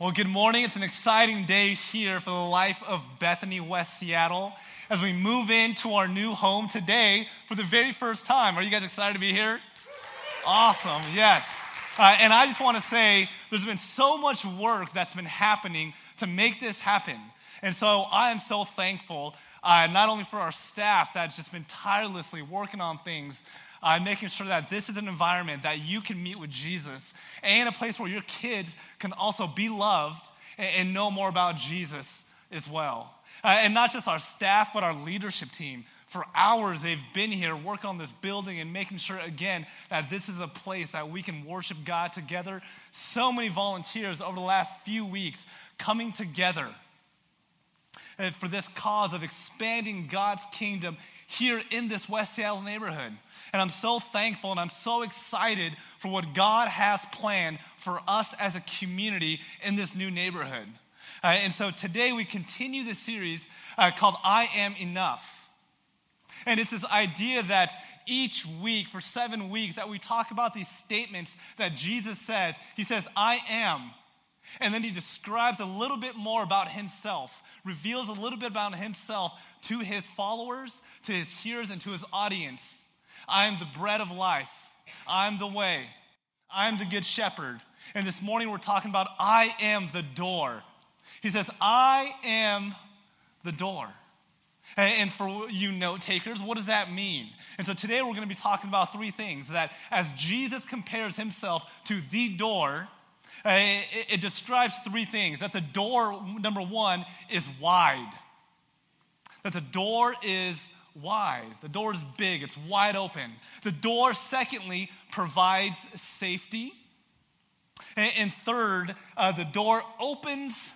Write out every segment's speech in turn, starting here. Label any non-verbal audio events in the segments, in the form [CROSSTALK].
Well, good morning. It's an exciting day here for the life of Bethany West Seattle as we move into our new home today for the very first time. Are you guys excited to be here? Awesome, yes. Uh, and I just want to say there's been so much work that's been happening to make this happen. And so I am so thankful, uh, not only for our staff that's just been tirelessly working on things, uh, making sure that this is an environment that you can meet with Jesus and a place where your kids can also be loved and, and know more about Jesus as well. Uh, and not just our staff, but our leadership team. For hours, they've been here working on this building and making sure, again, that this is a place that we can worship God together. So many volunteers over the last few weeks coming together uh, for this cause of expanding God's kingdom here in this West Seattle neighborhood. And I'm so thankful and I'm so excited for what God has planned for us as a community in this new neighborhood. Uh, and so today we continue this series uh, called I Am Enough. And it's this idea that each week, for seven weeks, that we talk about these statements that Jesus says. He says, I am. And then he describes a little bit more about himself, reveals a little bit about himself to his followers, to his hearers, and to his audience. I am the bread of life. I'm the way. I'm the good shepherd. And this morning we're talking about I am the door. He says, I am the door. And for you note takers, what does that mean? And so today we're going to be talking about three things that as Jesus compares himself to the door, uh, it, describes three things. That the door, number one, is wide. That the door is wide. The door is big, it's wide open. The door, secondly, provides safety. And, third, uh, the door opens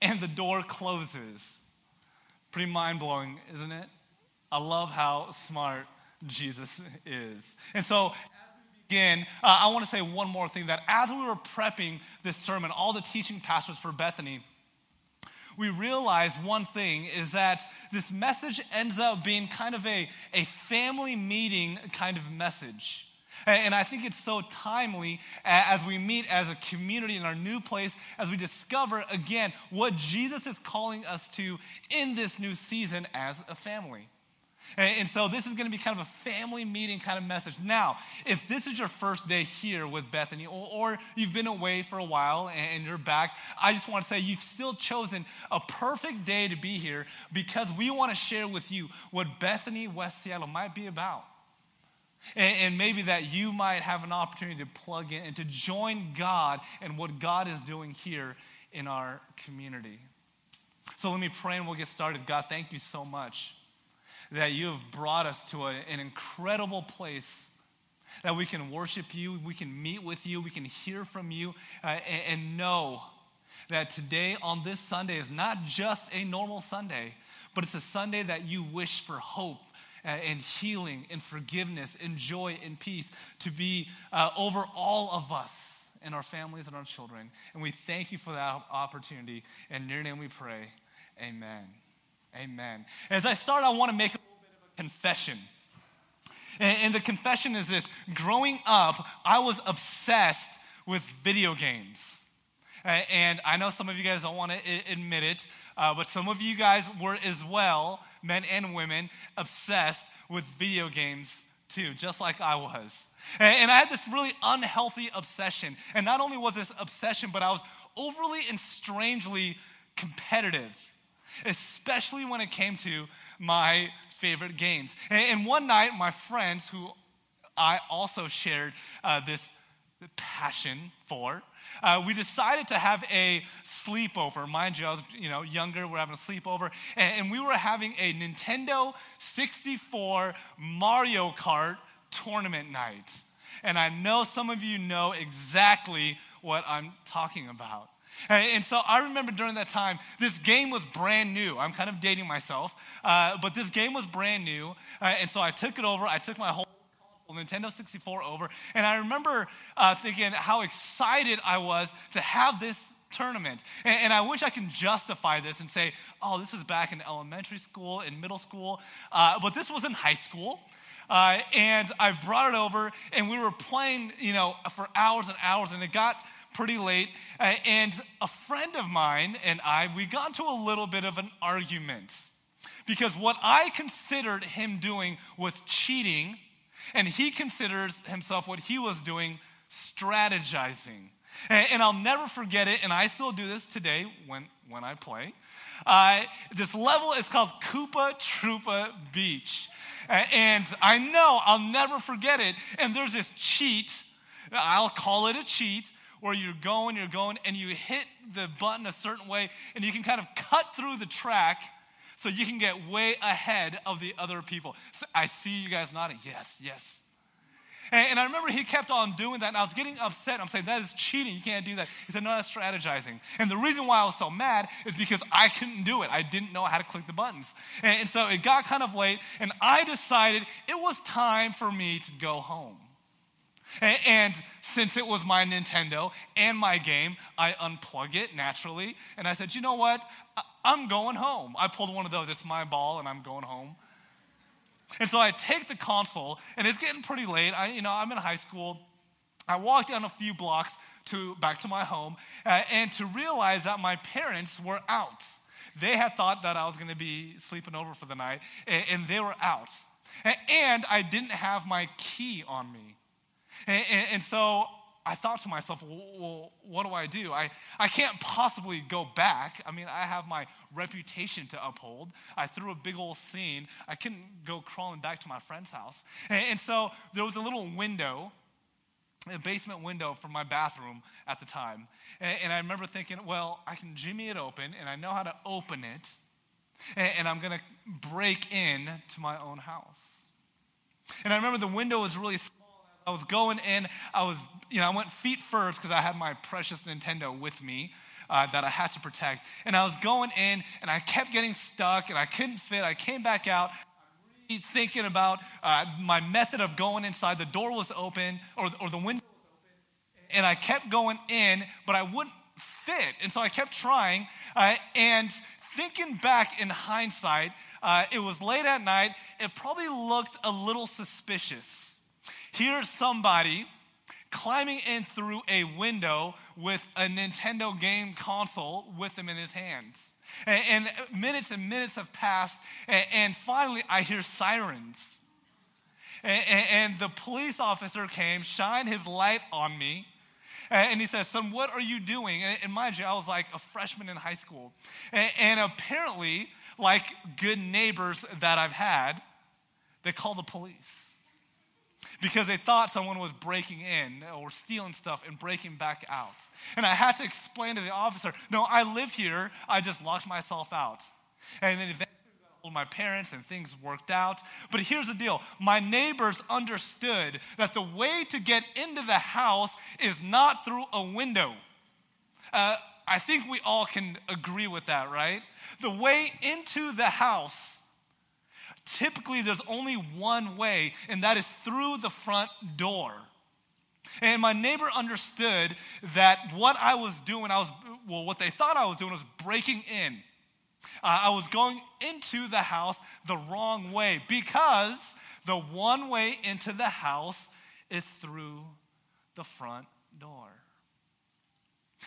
and the door closes. Pretty mind blowing, isn't it? I love how smart Jesus is. And so, Again, uh, I want to say one more thing that as we were prepping this sermon, all the teaching pastors for Bethany, we realize one thing is that this message ends up being kind of a, a family meeting kind of message. And I think it's so timely as we meet as a community in our new place, as we discover again what Jesus is calling us to in this new season as a family. And, and so this is going to be kind of a family meeting kind of message. Now, if this is your first day here with Bethany, or, or you've been away for a while and, you're back, I just want to say you've still chosen a perfect day to be here because we want to share with you what Bethany West Seattle might be about. And, and, maybe that you might have an opportunity to plug in and to join God and what God is doing here in our community. So let me pray and we'll get started. God, thank you so much that you have brought us to a, an incredible place that we can worship you, we can meet with you, we can hear from you, uh, and, and know that today on this Sunday is not just a normal Sunday, but it's a Sunday that you wish for hope uh, and healing and forgiveness and joy and peace to be uh, over all of us and our families and our children. And we thank you for that opportunity. And in your name we pray. Amen. Amen. As I start, I want to make a little bit of a confession. And, and the confession is this growing up, I was obsessed with video games. And I know some of you guys don't want to admit it, uh, but some of you guys were as well, men and women, obsessed with video games too, just like I was. And I had this really unhealthy obsession. And not only was this obsession, but I was overly and strangely competitive especially when it came to my favorite games. And, one night, my friends, who I also shared uh, this passion for, uh, we decided to have a sleepover. Mind you, I was you know younger. We're having a sleepover, and, and we were having a Nintendo 64 Mario Kart tournament night. And I know some of you know exactly what I'm talking about. And so I remember during that time, this game was brand new. I'm kind of dating myself, uh, but this game was brand new. Uh, and so I took it over. I took my whole console, Nintendo 64 over. And I remember uh, thinking how excited I was to have this tournament. And, and, I wish I can justify this and say, oh, this was back in elementary school, in middle school. Uh, but this was in high school. Uh, and I brought it over, and we were playing, you know, for hours and hours, and it got pretty late, uh, and a friend of mine and I, we got into a little bit of an argument. Because what I considered him doing was cheating, and he considers himself what he was doing strategizing. And, and I'll never forget it, and I still do this today when, when I play. Uh, this level is called Koopa Troopa Beach. And I know I'll never forget it. And there's this cheat, I'll call it a cheat, where you're going, you're going, and you hit the button a certain way, and you can kind of cut through the track so you can get way ahead of the other people. So I see you guys nodding. Yes, yes. And, and, I remember he kept on doing that, and I was getting upset. I'm saying, that is cheating. You can't do that. He said, no, that's strategizing. And the reason why I was so mad is because I couldn't do it. I didn't know how to click the buttons. And, and so it got kind of late, and I decided it was time for me to go home. And, and since it was my Nintendo and my game, I unplug it naturally. And I said, you know what? I, I'm going home. I pulled one of those. It's my ball, and I'm going home. And so I take the console, and it's getting pretty late. I, you know, I'm in high school. I walk down a few blocks to back to my home, uh, and to realize that my parents were out. They had thought that I was going to be sleeping over for the night, and, and they were out. And, and, I didn't have my key on me. And, and so I thought to myself, well, what do I do? I, I can't possibly go back. I mean, I have my reputation to uphold. I threw a big old scene. I couldn't go crawling back to my friend's house. And, and so there was a little window, a basement window from my bathroom at the time. And, and I remember thinking, well, I can jimmy it open, and I know how to open it, and, and I'm going to break in to my own house. And I remember the window was really. I was going in, I was, you know, I went feet first because I had my precious Nintendo with me. Uh, that I had to protect. And I was going in and I kept getting stuck and I couldn't fit. I came back out thinking about uh, my method of going inside. The door was open or, or the window. And I kept going in, but I wouldn't fit. And so I kept trying. Uh, and thinking back in hindsight, uh, it was late at night. It probably looked a little suspicious. Here's somebody climbing in through a window with a Nintendo game console with him in his hands. And, and minutes and minutes have passed, and, and finally I hear sirens. And, and, the police officer came, shined his light on me, and he says, Son, what are you doing? And mind you, I was like a freshman in high school. And apparently, like good neighbors that I've had, they call the police because they thought someone was breaking in or stealing stuff and breaking back out. And I had to explain to the officer, no, I live here. I just locked myself out. And then eventually my parents and things worked out. But here's the deal my neighbors understood that the way to get into the house is not through a window. Uh, I think we all can agree with that, right? The way into the house typically there's only one way, and that is through the front door. And my neighbor understood that what I was doing, I was, well, what they thought I was doing was breaking in. Uh, I was going into the house the wrong way because the one way into the house is through the front door.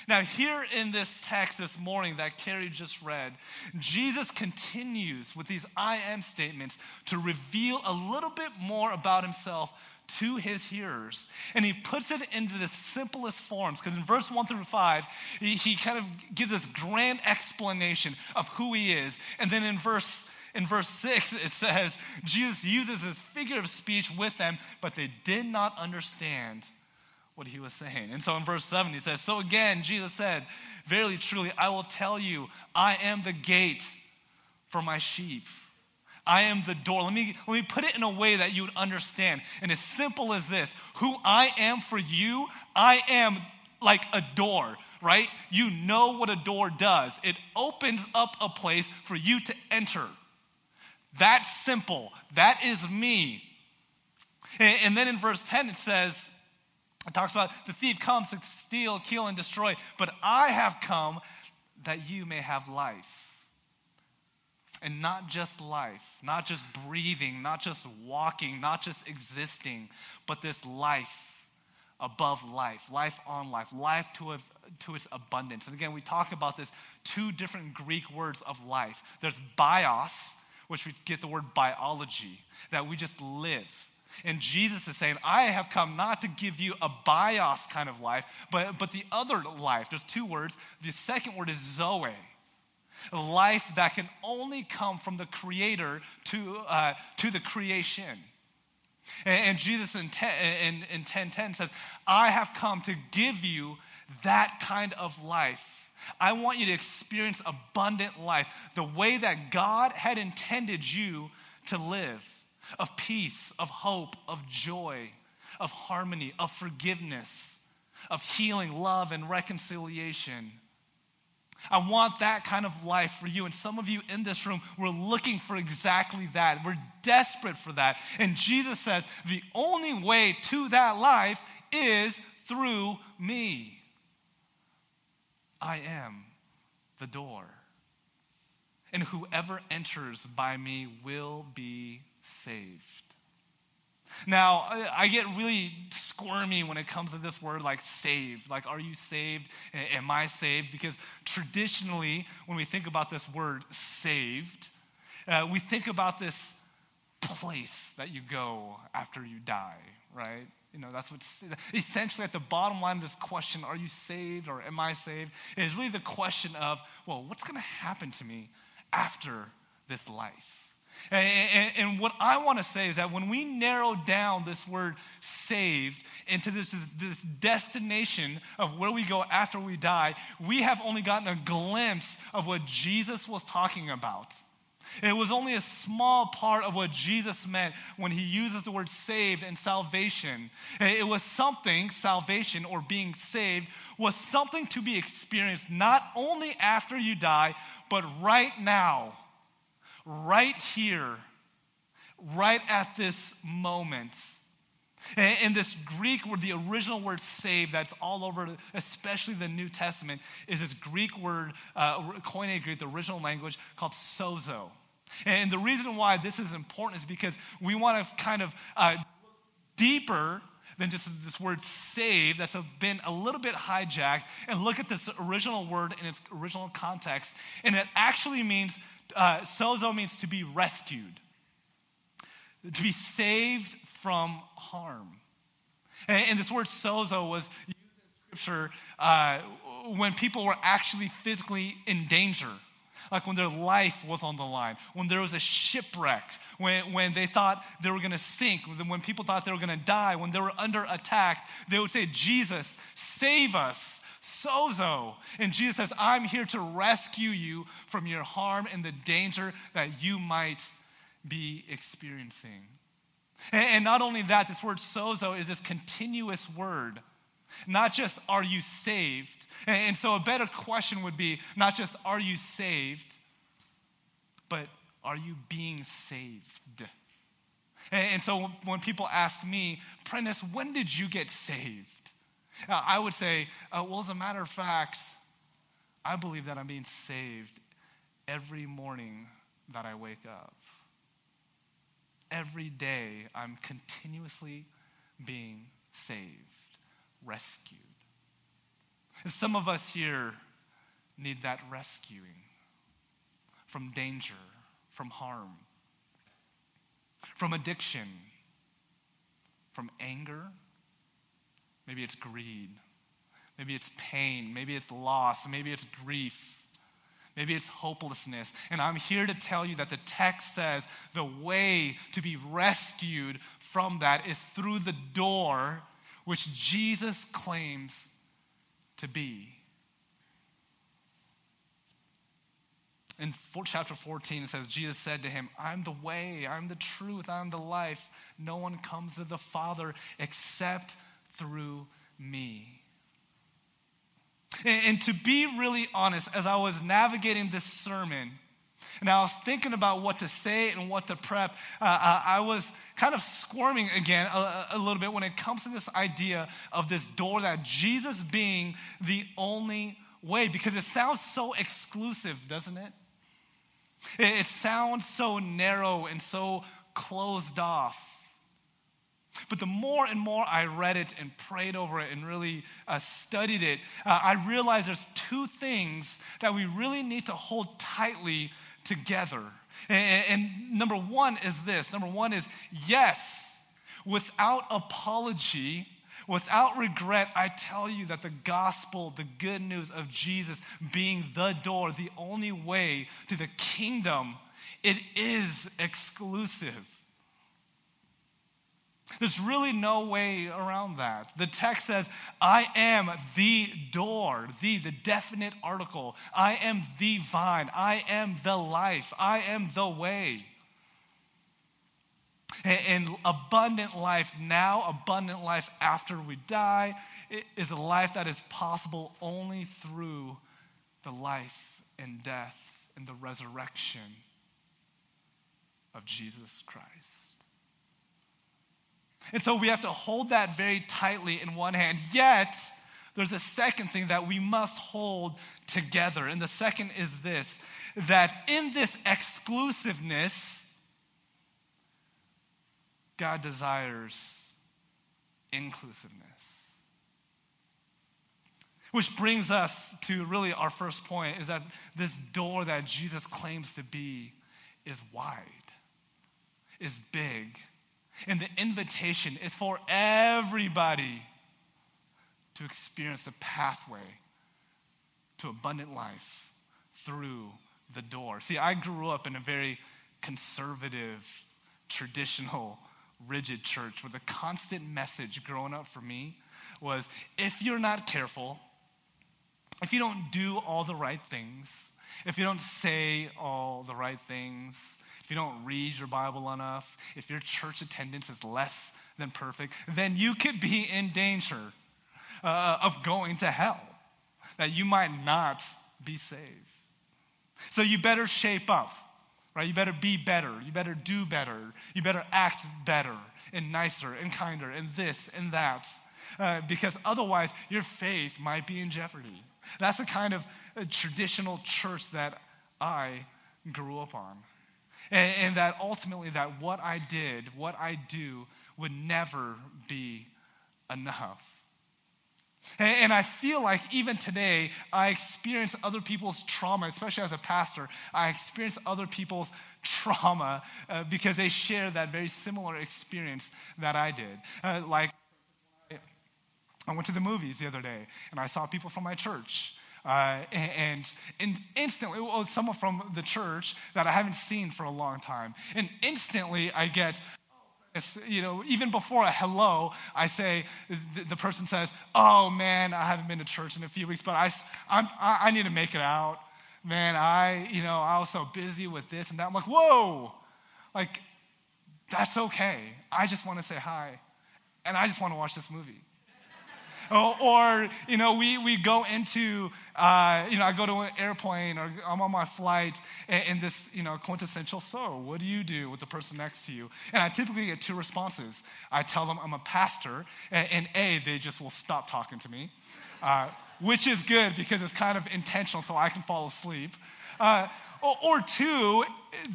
Now, here in this text this morning that Carrie just read, Jesus continues with these I am statements to reveal a little bit more about himself to his hearers. And he puts it into the simplest forms because in verse 1 through 5, he, he kind of gives this grand explanation of who he is. And then in verse in verse 6, it says, Jesus uses his figure of speech with them, but they did not understand what he was saying. And so in verse 7, he says, So again, Jesus said, Verily, truly, I will tell you, I am the gate for my sheep. I am the door. Let me, let me put it in a way that you would understand. And as simple as this who I am for you, I am like a door, right? You know what a door does, it opens up a place for you to enter. That's simple. That is me. And, and then in verse 10, it says, it talks about the thief comes to steal, kill, and destroy, but I have come that you may have life. And not just life, not just breathing, not just walking, not just existing, but this life above life, life on life, life to, a, to its abundance. And again, we talk about this two different Greek words of life. There's bios, which we get the word biology, that we just live. And Jesus is saying, I have come not to give you a bios kind of life, but, but the other life. There's two words. The second word is zoe, life that can only come from the Creator to, uh, to the creation. And, and Jesus in 10, in, in 10, 10 says, I have come to give you that kind of life. I want you to experience abundant life the way that God had intended you to live of peace, of hope, of joy, of harmony, of forgiveness, of healing, love, and reconciliation. I want that kind of life for you. And some of you in this room, we're looking for exactly that. We're desperate for that. And Jesus says the only way to that life is through me. I am the door. And whoever enters by me will be saved. Now, I get really squirmy when it comes to this word like saved. Like, are you saved? Am I saved? Because traditionally, when we think about this word saved, uh, we think about this place that you go after you die, right? You know, that's what's essentially at the bottom line of this question are you saved or am I saved? Is really the question of, well, what's going to happen to me after this life? And, and, and, what I want to say is that when we narrow down this word saved into this, this destination of where we go after we die, we have only gotten a glimpse of what Jesus was talking about. It was only a small part of what Jesus meant when he uses the word saved and salvation. It was something, salvation or being saved, was something to be experienced not only after you die, but right now right here, right at this moment. And, this Greek word, the original word saved, that's all over, especially the New Testament, is this Greek word, uh, Koine Greek, the original language, called sozo. And the reason why this is important is because we want to kind of uh, deeper than just this word saved that's been a little bit hijacked and look at this original word in its original context. And it actually means uh, sozo means to be rescued, to be saved from harm. And, and this word sozo was used in scripture uh, when people were actually physically in danger. Like when their life was on the line, when there was a shipwreck, when, when they thought they were going to sink, when people thought they were going to die, when they were under attack, they would say, Jesus, save us sozo. And Jesus says, I'm here to rescue you from your harm and the danger that you might be experiencing. And, and not only that, this word sozo is this continuous word. Not just are you saved. And, and so a better question would be not just are you saved, but are you being saved? And, and so when people ask me, Prentice, when did you get saved? Uh, I would say, uh, well, as a matter of fact, I believe that I'm being saved every morning that I wake up. Every day, I'm continuously being saved, rescued. And some of us here need that rescuing from danger, from harm, from addiction, from anger Maybe it's greed. Maybe it's pain. Maybe it's loss. Maybe it's grief. Maybe it's hopelessness. And I'm here to tell you that the text says the way to be rescued from that is through the door which Jesus claims to be. In chapter 14, it says, Jesus said to him, I'm the way, I'm the truth, I'm the life. No one comes to the Father except through me. And, and to be really honest, as I was navigating this sermon, and I was thinking about what to say and what to prep. Uh, uh I was kind of squirming again a, a, little bit when it comes to this idea of this door that Jesus being the only way, because it sounds so exclusive, doesn't it? It, it sounds so narrow and so closed off. But the more and more I read it and prayed over it and really uh, studied it, uh, I realized there's two things that we really need to hold tightly together. And, and number one is this number one is yes, without apology, without regret, I tell you that the gospel, the good news of Jesus being the door, the only way to the kingdom, it is exclusive. There's really no way around that. The text says, I am the door, the, the definite article. I am the vine. I am the life. I am the way. And, and abundant life now, abundant life after we die, is a life that is possible only through the life and death and the resurrection of Jesus Christ. And so we have to hold that very tightly in one hand. Yet, there's a second thing that we must hold together. And the second is this that in this exclusiveness, God desires inclusiveness. Which brings us to really our first point is that this door that Jesus claims to be is wide, is big, and the invitation is for everybody to experience the pathway to abundant life through the door. See, I grew up in a very conservative, traditional, rigid church where the constant message growing up for me was if you're not careful, if you don't do all the right things, if you don't say all the right things, if you don't read your Bible enough, if your church attendance is less than perfect, then you could be in danger uh, of going to hell, that you might not be saved. So you better shape up, right? You better be better. You better do better. You better act better and nicer and kinder and this and that. Uh, because otherwise, your faith might be in jeopardy. That's the kind of uh, traditional church that I grew up on. And, and that ultimately that what I did, what I do, would never be enough. And, I feel like even today, I experience other people's trauma, especially as a pastor. I experience other people's [LAUGHS] trauma uh, because they share that very similar experience that I did. Uh, like, I went to the movies the other day and I saw people from my church uh, and, and instantly, well, someone from the church that I haven't seen for a long time. And instantly I get, you know, even before a hello, I say, the, the, person says, Oh man, I haven't been to church in a few weeks, but I, I'm, I, I need to make it out. Man, I, you know, I was so busy with this and that. I'm like, Whoa, like, that's okay. I just want to say hi. And I just want to watch this movie. Or, you know, we, we go into, uh, you know, I go to an airplane or I'm on my flight and, and, this, you know, quintessential, so what do you do with the person next to you? And I typically get two responses. I tell them I'm a pastor, and, and A, they just will stop talking to me, uh, which is good because it's kind of intentional so I can fall asleep. Uh, or, or, two,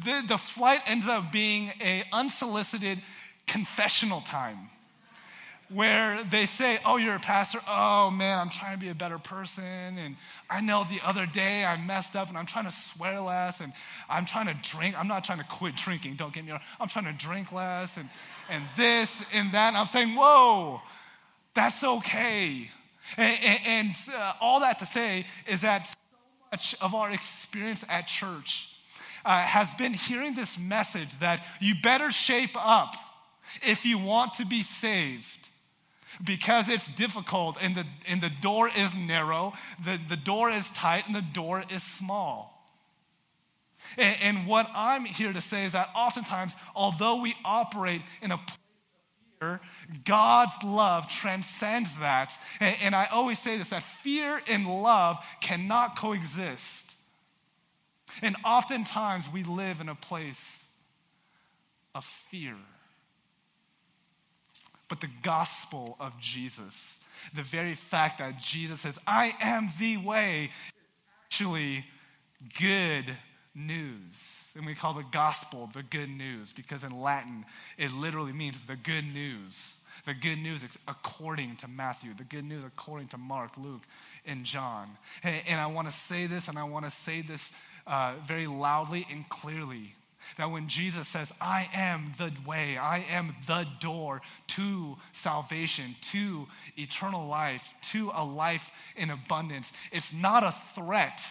the, the flight ends up being a unsolicited confessional time where they say, Oh, you're a pastor. Oh, man, I'm trying to be a better person. And I know the other day I messed up and I'm trying to swear less and I'm trying to drink. I'm not trying to quit drinking, don't get me wrong. I'm trying to drink less and, and this and that. And I'm saying, Whoa, that's okay. And, and, and uh, all that to say is that so much of our experience at church uh, has been hearing this message that you better shape up if you want to be saved because it's difficult and the, and the door is narrow, the, the door is tight, and the door is small. And, and what I'm here to say is that oftentimes, although we operate in a place of fear, God's love transcends that. And, and I always say this that fear and love cannot coexist. And oftentimes, we live in a place of fear but the gospel of Jesus. The very fact that Jesus says, I am the way, is actually good news. And we call the gospel the good news because in Latin it literally means the good news. The good news according to Matthew, the good news according to Mark, Luke, and John. And, I want to say this, and I want to say this uh, very loudly and clearly that when Jesus says, I am the way, I am the door to salvation, to eternal life, to a life in abundance, it's not a threat.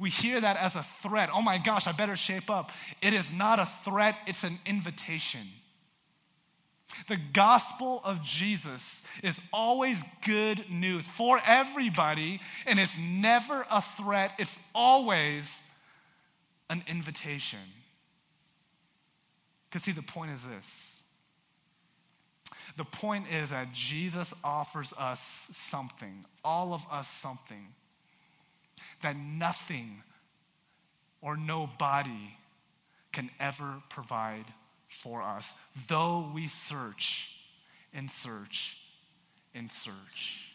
We hear that as a threat. Oh my gosh, I better shape up. It is not a threat, it's an invitation. The gospel of Jesus is always good news for everybody, and it's never a threat, it's always an invitation. Because, see, the point is this the point is that Jesus offers us something, all of us something, that nothing or nobody can ever provide for us, though we search and search and search.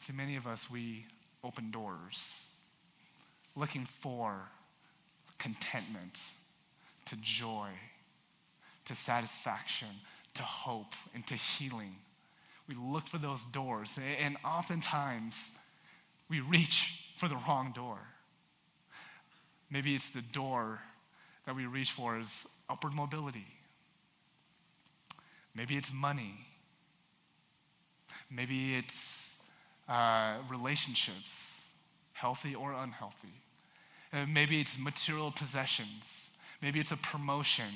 See, many of us, we open doors looking for contentment, to joy, to satisfaction, to hope, and to healing. We look for those doors, and oftentimes we reach for the wrong door. Maybe it's the door that we reach for is upward mobility. Maybe it's money. Maybe it's uh, relationships, healthy or unhealthy. Uh, maybe it's material possessions. Maybe it's a promotion.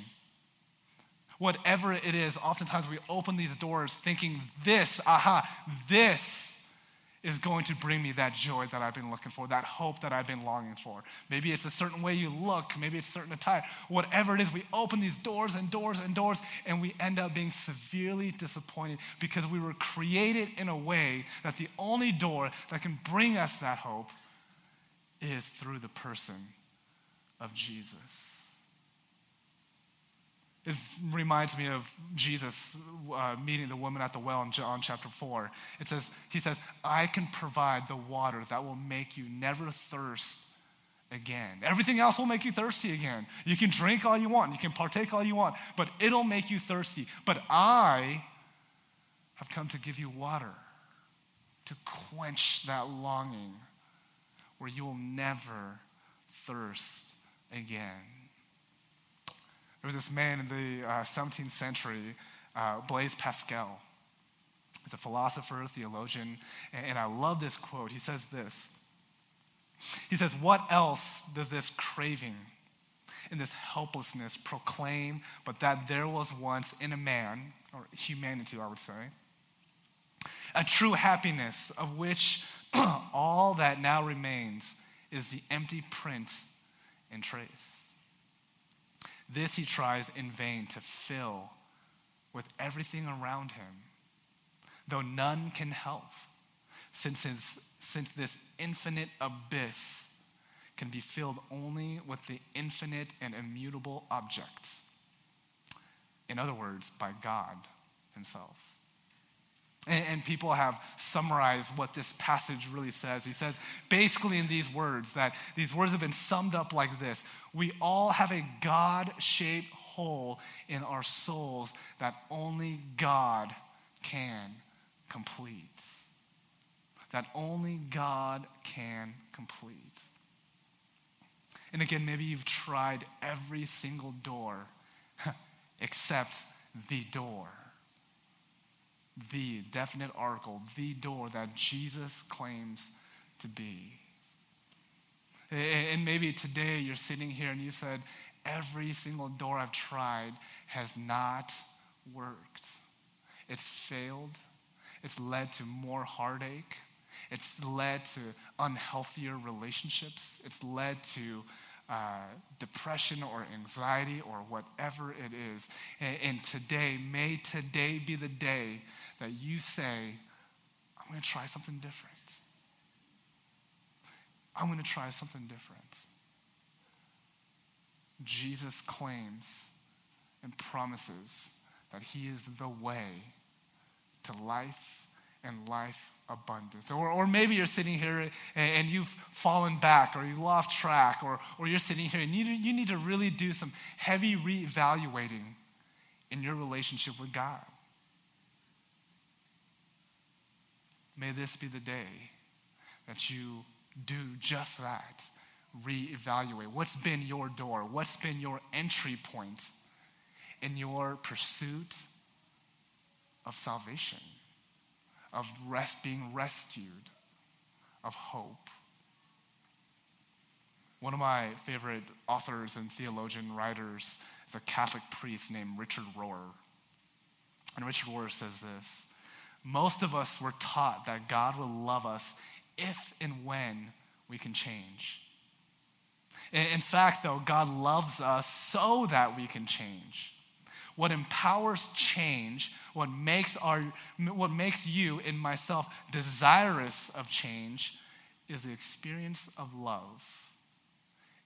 Whatever it is, oftentimes we open these doors thinking, this, aha, this is going to bring me that joy that I've been looking for, that hope that I've been longing for. Maybe it's a certain way you look, maybe it's certain attire. Whatever it is, we open these doors and doors and doors, and we end up being severely disappointed because we were created in a way that the only door that can bring us that hope is through the person of Jesus. It reminds me of Jesus uh, meeting the woman at the well in John chapter 4. It says, He says, I can provide the water that will make you never thirst again. Everything else will make you thirsty again. You can drink all you want, you can partake all you want, but it'll make you thirsty. But I have come to give you water to quench that longing where you will never thirst again. There was this man in the uh, 17th century, uh, Blaise Pascal. He's a philosopher, theologian, and, and I love this quote. He says this He says, What else does this craving and this helplessness proclaim but that there was once in a man, or humanity, I would say, a true happiness of which [CLEARS THROAT] all that now remains is the empty print and trace. This he tries in vain to fill with everything around him, though none can help, since, his, since this infinite abyss can be filled only with the infinite and immutable object. In other words, by God Himself. And, and, people have summarized what this passage really says. He says basically in these words that these words have been summed up like this We all have a God shaped hole in our souls that only God can complete. That only God can complete. And again, maybe you've tried every single door [LAUGHS] except the door the definite article, the door that Jesus claims to be. And maybe today you're sitting here and you said, Every single door I've tried has not worked. It's failed. It's led to more heartache. It's led to unhealthier relationships. It's led to uh, depression or anxiety or whatever it is. And, and today, may today be the day that you say, I'm going to try something different. I'm going to try something different. Jesus claims and promises that he is the way to life and life abundance. Or, or maybe you're sitting here and, and you've fallen back or you lost track, or, or you're sitting here and you, you need to really do some heavy reevaluating in your relationship with God. May this be the day that you do just that. Reevaluate. What's been your door? What's been your entry point in your pursuit of salvation, of rest, being rescued, of hope? One of my favorite authors and theologian writers is a Catholic priest named Richard Rohr. And Richard Rohr says this Most of us were taught that God will love us if and when we can change. In fact, though, God loves us so that we can change. What empowers change, what makes, our, what makes you and myself desirous of change, is the experience of love.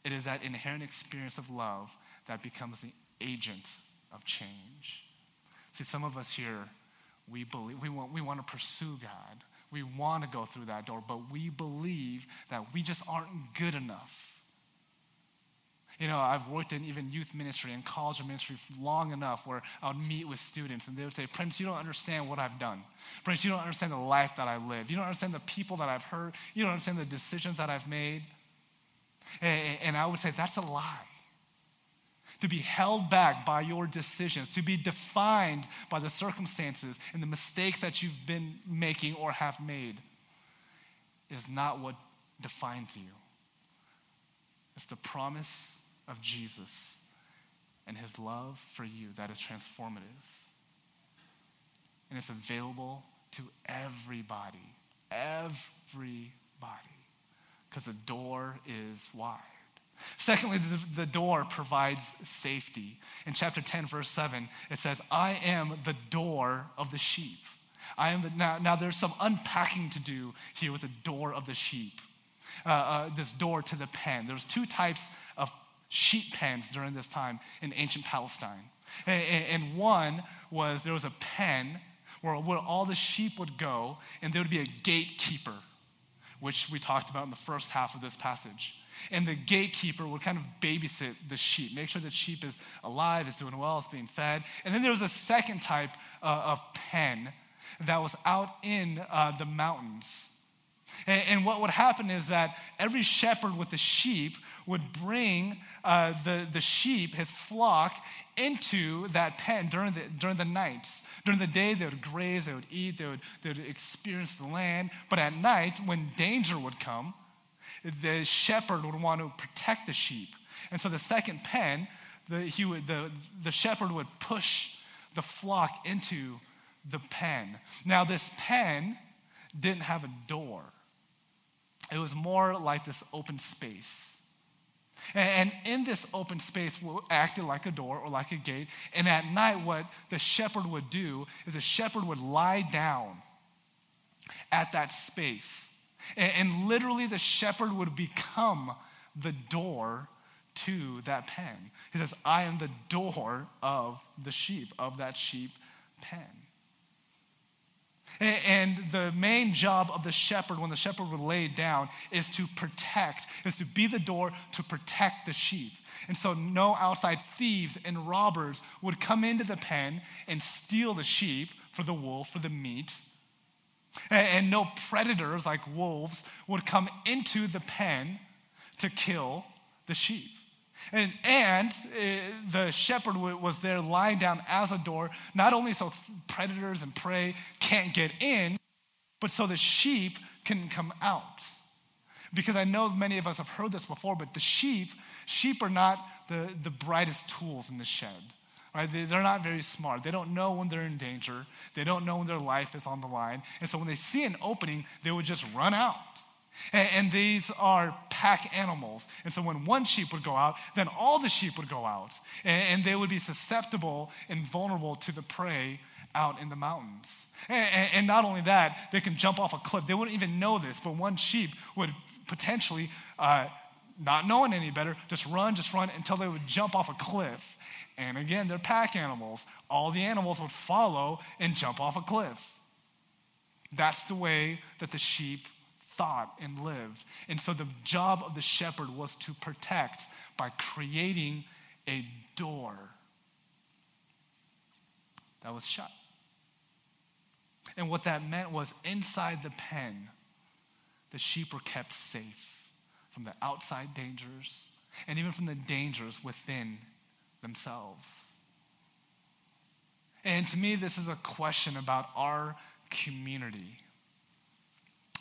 It is that inherent experience of love that becomes the agent of change. See, some of us here, we believe we want, we want to pursue God. We want to go through that door, but we believe that we just aren't good enough. You know, I've worked in even youth ministry and college ministry long enough where I would meet with students and they would say, Prince, you don't understand what I've done. Prince, you don't understand the life that I live. You don't understand the people that I've hurt. You don't understand the decisions that I've made. And, and I would say, that's a lie to be held back by your decisions, to be defined by the circumstances and the mistakes that you've been making or have made, is not what defines you. It's the promise of Jesus and his love for you that is transformative. And it's available to everybody. Everybody. Because the door is wide. Secondly, the, the, door provides safety. In chapter 10, verse 7, it says, I am the door of the sheep. I am the, now, now, there's some unpacking to do here with the door of the sheep, uh, uh, this door to the pen. There's two types of sheep pens during this time in ancient Palestine. And, and one was there was a pen where, where all the sheep would go, and there would be a gatekeeper, which we talked about in the first half of this passage. And the gatekeeper would kind of babysit the sheep, make sure the sheep is alive, is doing well, is being fed. And then there was a second type uh, of pen that was out in uh, the mountains. And, and, what would happen is that every shepherd with the sheep would bring uh, the, the sheep, his flock, into that pen during the, during the nights. During the day, they would graze, they would eat, they would, they would experience the land. But at night, when danger would come, the shepherd would want to protect the sheep. And so the second pen, the, he would, the, the shepherd would push the flock into the pen. Now, this pen didn't have a door, it was more like this open space. And in this open space, acted like a door or like a gate. And at night, what the shepherd would do is the shepherd would lie down at that space and, and literally, the shepherd would become the door to that pen. He says, I am the door of the sheep, of that sheep pen. And the main job of the shepherd, when the shepherd would lay down, is to protect, is to be the door to protect the sheep. And so no outside thieves and robbers would come into the pen and steal the sheep for the wool, for the meat. And, no predators like wolves would come into the pen to kill the sheep. And, and uh, the shepherd was there lying down as a door, not only so predators and prey can't get in, but so the sheep can come out. Because I know many of us have heard this before, but the sheep, sheep are not the, the brightest tools in the shed. Right? They, they're not very smart. They don't know when they're in danger. They don't know when their life is on the line. And so when they see an opening, they would just run out. And, and these are pack animals. And so when one sheep would go out, then all the sheep would go out. And, and they would be susceptible and vulnerable to the prey out in the mountains. And, and, not only that, they can jump off a cliff. They wouldn't even know this, but one sheep would potentially, uh, not knowing any better, just run, just run until they would jump off a cliff. And again, they're pack animals. All the animals would follow and jump off a cliff. That's the way that the sheep thought and lived. And so the job of the shepherd was to protect by creating a door that was shut. And what that meant was inside the pen, the sheep were kept safe from the outside dangers and even from the dangers within themselves. And to me, this is a question about our community,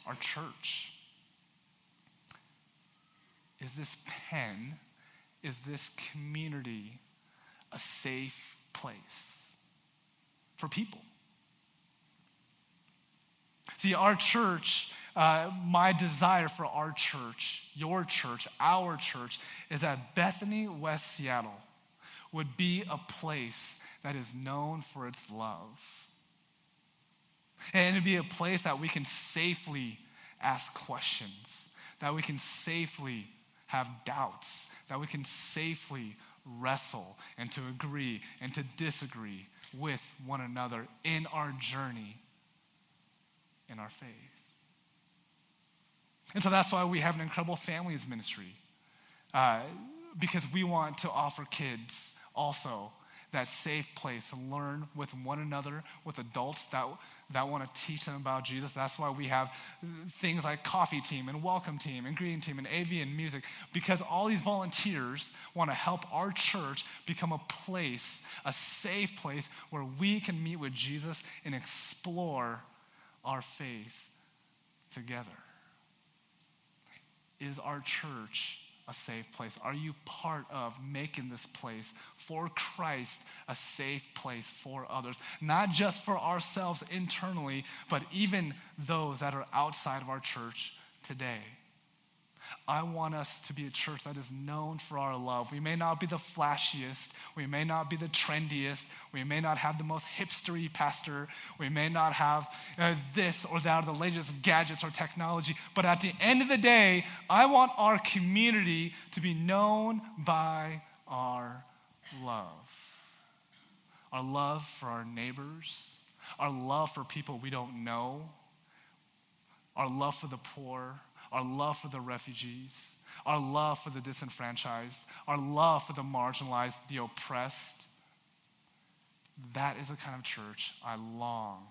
our church. Is this pen, is this community a safe place for people? See, our church, uh, my desire for our church, your church, our church, is that Bethany West Seattle would be a place that is known for its love. And to be a place that we can safely ask questions, that we can safely have doubts, that we can safely wrestle and to agree and to disagree with one another in our journey in our faith. And so that's why we have an incredible families ministry, uh, because we want to offer kids also that safe place to learn with one another, with adults that, that want to teach them about Jesus. That's why we have things like coffee team and welcome team and greeting team and AV and music, because all these volunteers want to help our church become a place, a safe place where we can meet with Jesus and explore our faith together. Is our church a safe place? Are you part of making this place for Christ a safe place for others? Not just for ourselves internally, but even those that are outside of our church today. I want us to be a church that is known for our love. We may not be the flashiest, we may not be the trendiest, we may not have the most hipstery pastor, we may not have uh, this or that or the latest gadgets or technology, but at the end of the day, I want our community to be known by our love. Our love for our neighbors, our love for people we don't know, our love for the poor our love for the refugees, our love for the disenfranchised, our love for the marginalized, the oppressed. That is the kind of church I long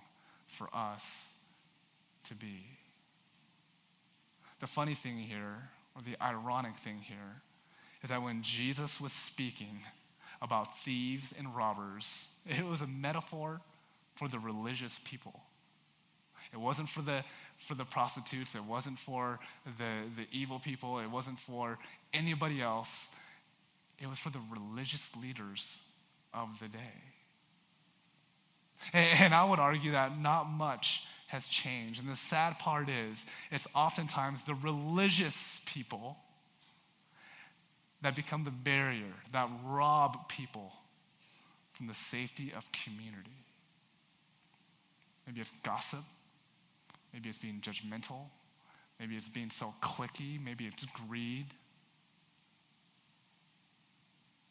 for us to be. The funny thing here, or the ironic thing here, is that when Jesus was speaking about thieves and robbers, [LAUGHS] it was a metaphor for the religious people. It wasn't for the for the prostitutes, it wasn't for the, the evil people, it wasn't for anybody else. It was for the religious leaders of the day. And, and I would argue that not much has changed. And the sad part is, it's oftentimes the religious people that become the barrier, that rob people from the safety of community. Maybe it's gossip. Maybe it's being judgmental. Maybe it's being so cliquey. Maybe it's greed.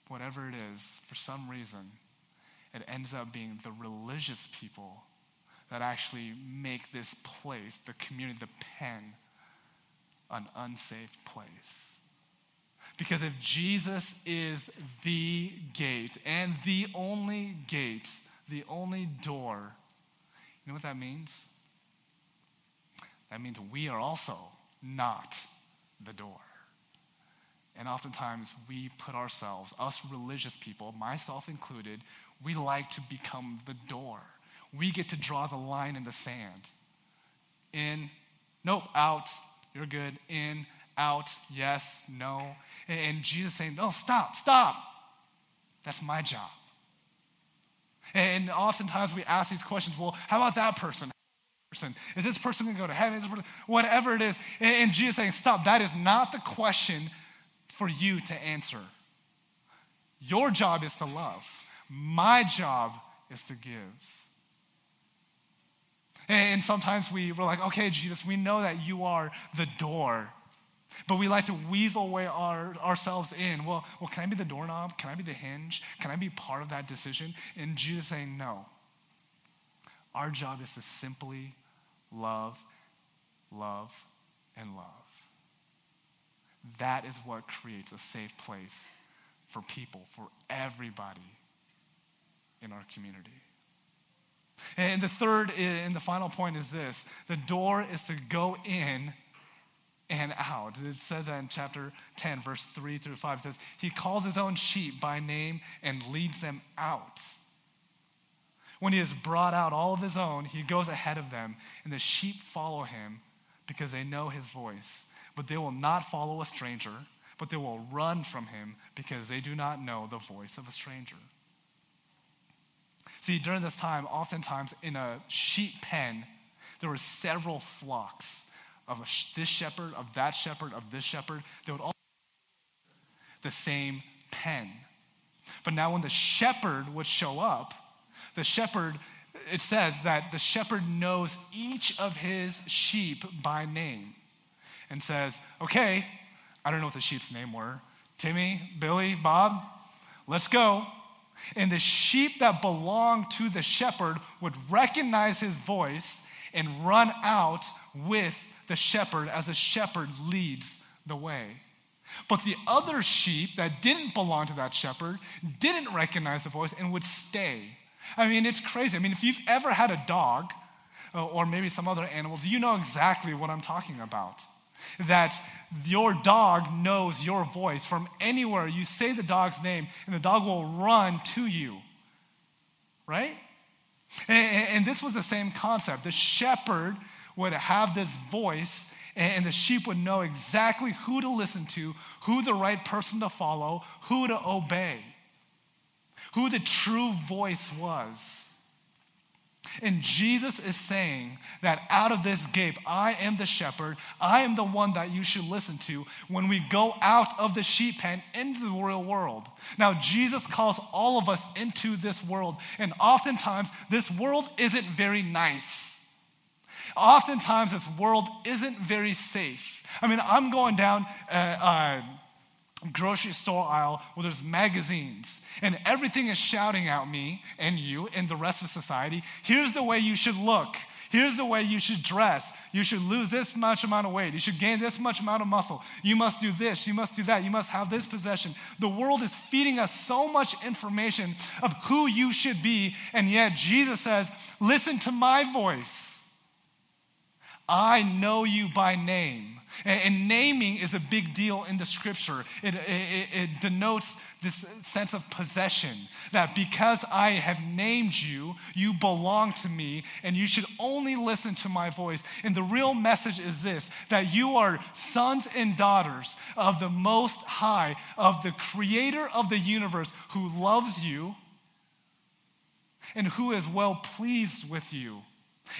Whatever it is, for some reason, it ends up being the religious people that actually make this place, the community, the pen, an unsafe place. Because if Jesus is the gate and the only gate, the only door, you know what that means? That means we are also not the door. And oftentimes we put ourselves, us religious people, myself included, we like to become the door. We get to draw the line in the sand. In, nope, out, you're good. In, out, yes, no. And Jesus saying, no, stop, stop. That's my job. And oftentimes we ask these questions well, how about that person? Person? Is this person going to go to heaven? Whatever it is. And Jesus saying, stop. That is not the question for you to answer. Your job is to love. My job is to give. And sometimes we, we're like, okay, Jesus, we know that you are the door. But we like to weasel away our, ourselves in. Well, well, can I be the doorknob? Can I be the hinge? Can I be part of that decision? And Jesus saying, no. Our job is to simply love, love, and love. That is what creates a safe place for people, for everybody in our community. And the third and the final point is this the door is to go in and out. It says that in chapter 10, verse 3 through 5. It says, He calls his own sheep by name and leads them out. When he has brought out all of his own, he goes ahead of them, and the sheep follow him because they know his voice. But they will not follow a stranger, but they will run from him because they do not know the voice of a stranger. See, during this time, oftentimes in a sheep pen, there were several flocks of this shepherd, of that shepherd, of this shepherd. They would all the same pen. But now, when the shepherd would show up, the shepherd, it says that the shepherd knows each of his sheep by name and says, Okay, I don't know what the sheep's name were. Timmy, Billy, Bob, let's go. And the sheep that belonged to the shepherd would recognize his voice and run out with the shepherd as the shepherd leads the way. But the other sheep that didn't belong to that shepherd didn't recognize the voice and would stay. I mean, it's crazy. I mean, if you've ever had a dog uh, or maybe some other animals, you know exactly what I'm talking about. That your dog knows your voice from anywhere. You say the dog's name, and the dog will run to you. Right? And, and this was the same concept. The shepherd would have this voice, and the sheep would know exactly who to listen to, who the right person to follow, who to obey, who the true voice was. And Jesus is saying that out of this gate, I am the shepherd. I am the one that you should listen to when we go out of the sheep pen into the real world. Now, Jesus calls all of us into this world, and oftentimes this world isn't very nice. Oftentimes, this world isn't very safe. I mean, I'm going down uh, uh, grocery store aisle where there's magazines and everything is shouting at me and you and the rest of society here's the way you should look. Here's the way you should dress. You should lose this much amount of weight. You should gain this much amount of muscle. You must do this. You must do that. You must have this possession. The world is feeding us so much information of who you should be and yet jesus says listen to my voice. I know you by name and, naming is a big deal in the scripture. It, it, it denotes this sense of possession that because I have named you, you belong to me, and you should only listen to my voice. And the real message is this that you are sons and daughters of the Most High, of the creator of the universe who loves you and who is well pleased with you.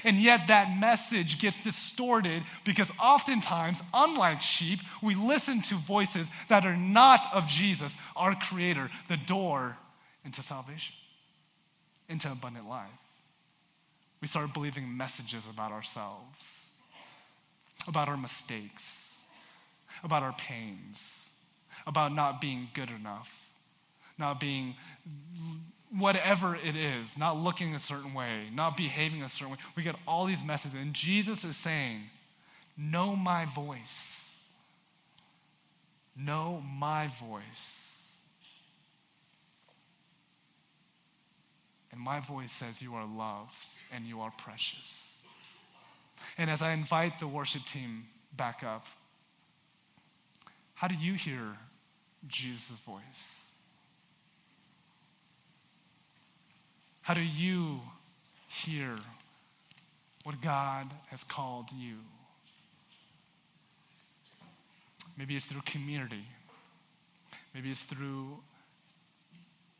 And yet, that message gets distorted because oftentimes, unlike sheep, we listen to voices that are not of Jesus, our Creator, the door into salvation, into abundant life. We start believing messages about ourselves, about our mistakes, about our pains, about not being good enough, not being whatever it is, not looking a certain way, not behaving a certain way. We get all these messages, and Jesus is saying, Know my voice. Know my voice. And my voice says, You are loved and you are precious. And as I invite the worship team back up, how do you hear Jesus' voice? How do you hear what God has called you? Maybe it's through community. Maybe it's through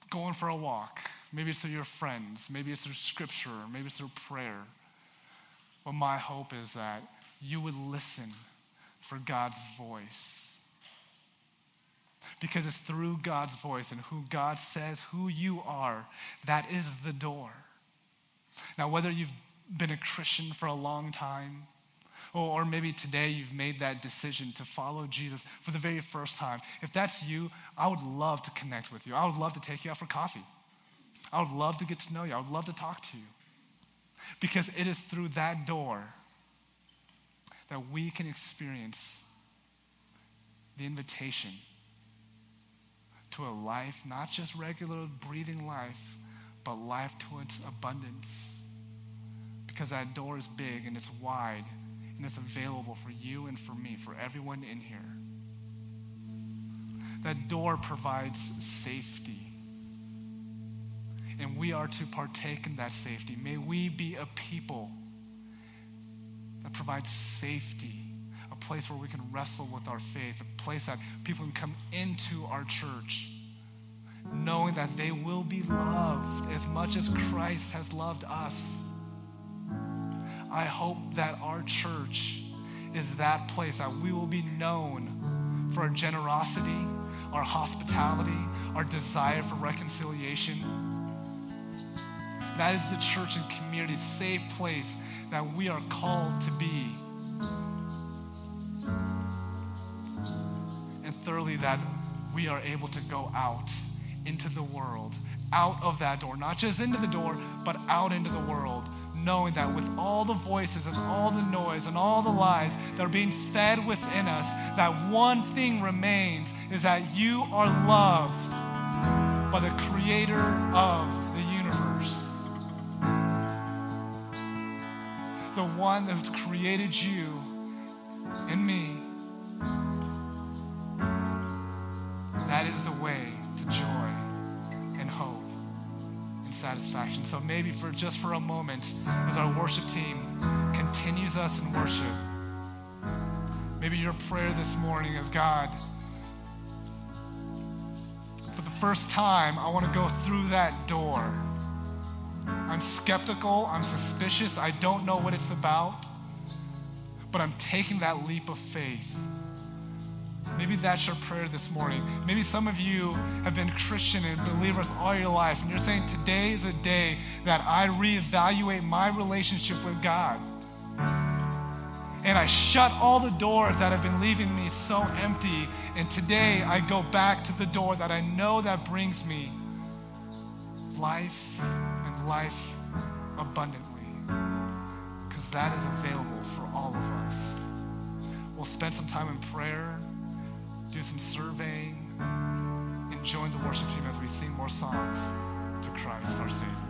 going for a walk. Maybe it's through your friends. Maybe it's through scripture. Maybe it's through prayer. But my hope is that you would listen for God's voice because it's through God's voice and who God says who you are that is the door. Now, whether you've been a Christian for a long time, or, maybe today you've made that decision to follow Jesus for the very first time, if that's you, I would love to connect with you. I would love to take you out for coffee. I would love to get to know you. I would love to talk to you. Because it is through that door that we can experience the invitation to a life, not just regular breathing life, but life to its abundance. Because that door is big and it's wide and it's available for you and for me, for everyone in here. That door provides safety. And we are to partake in that safety. May we be a people that provides safety, a place where we can wrestle with our faith, a place that people can come into our church knowing that they will be loved as much as Christ has loved us. I hope that our church is that place that we will be known for our generosity, our hospitality, our desire for reconciliation. That is the church and community, safe place that we are called to be. That we are able to go out into the world, out of that door, not just into the door, but out into the world, knowing that with all the voices and all the noise and all the lies that are being fed within us, that one thing remains is that you are loved by the creator of the universe. The one that created you and me. Satisfaction. So maybe for just for a moment, as our worship team continues us in worship, maybe your prayer this morning is God, for the first time, I want to go through that door. I'm skeptical, I'm suspicious, I don't know what it's about, but I'm taking that leap of faith. Maybe that's your prayer this morning. Maybe some of you have been Christian and believers all your life, and you're saying, Today is a day that I reevaluate my relationship with God. And I shut all the doors that have been leaving me so empty. And today I go back to the door that I know that brings me life and life abundantly. Because that is available for all of us. We'll spend some time in prayer do some surveying, and join the worship team as we sing more songs to Christ, our Savior.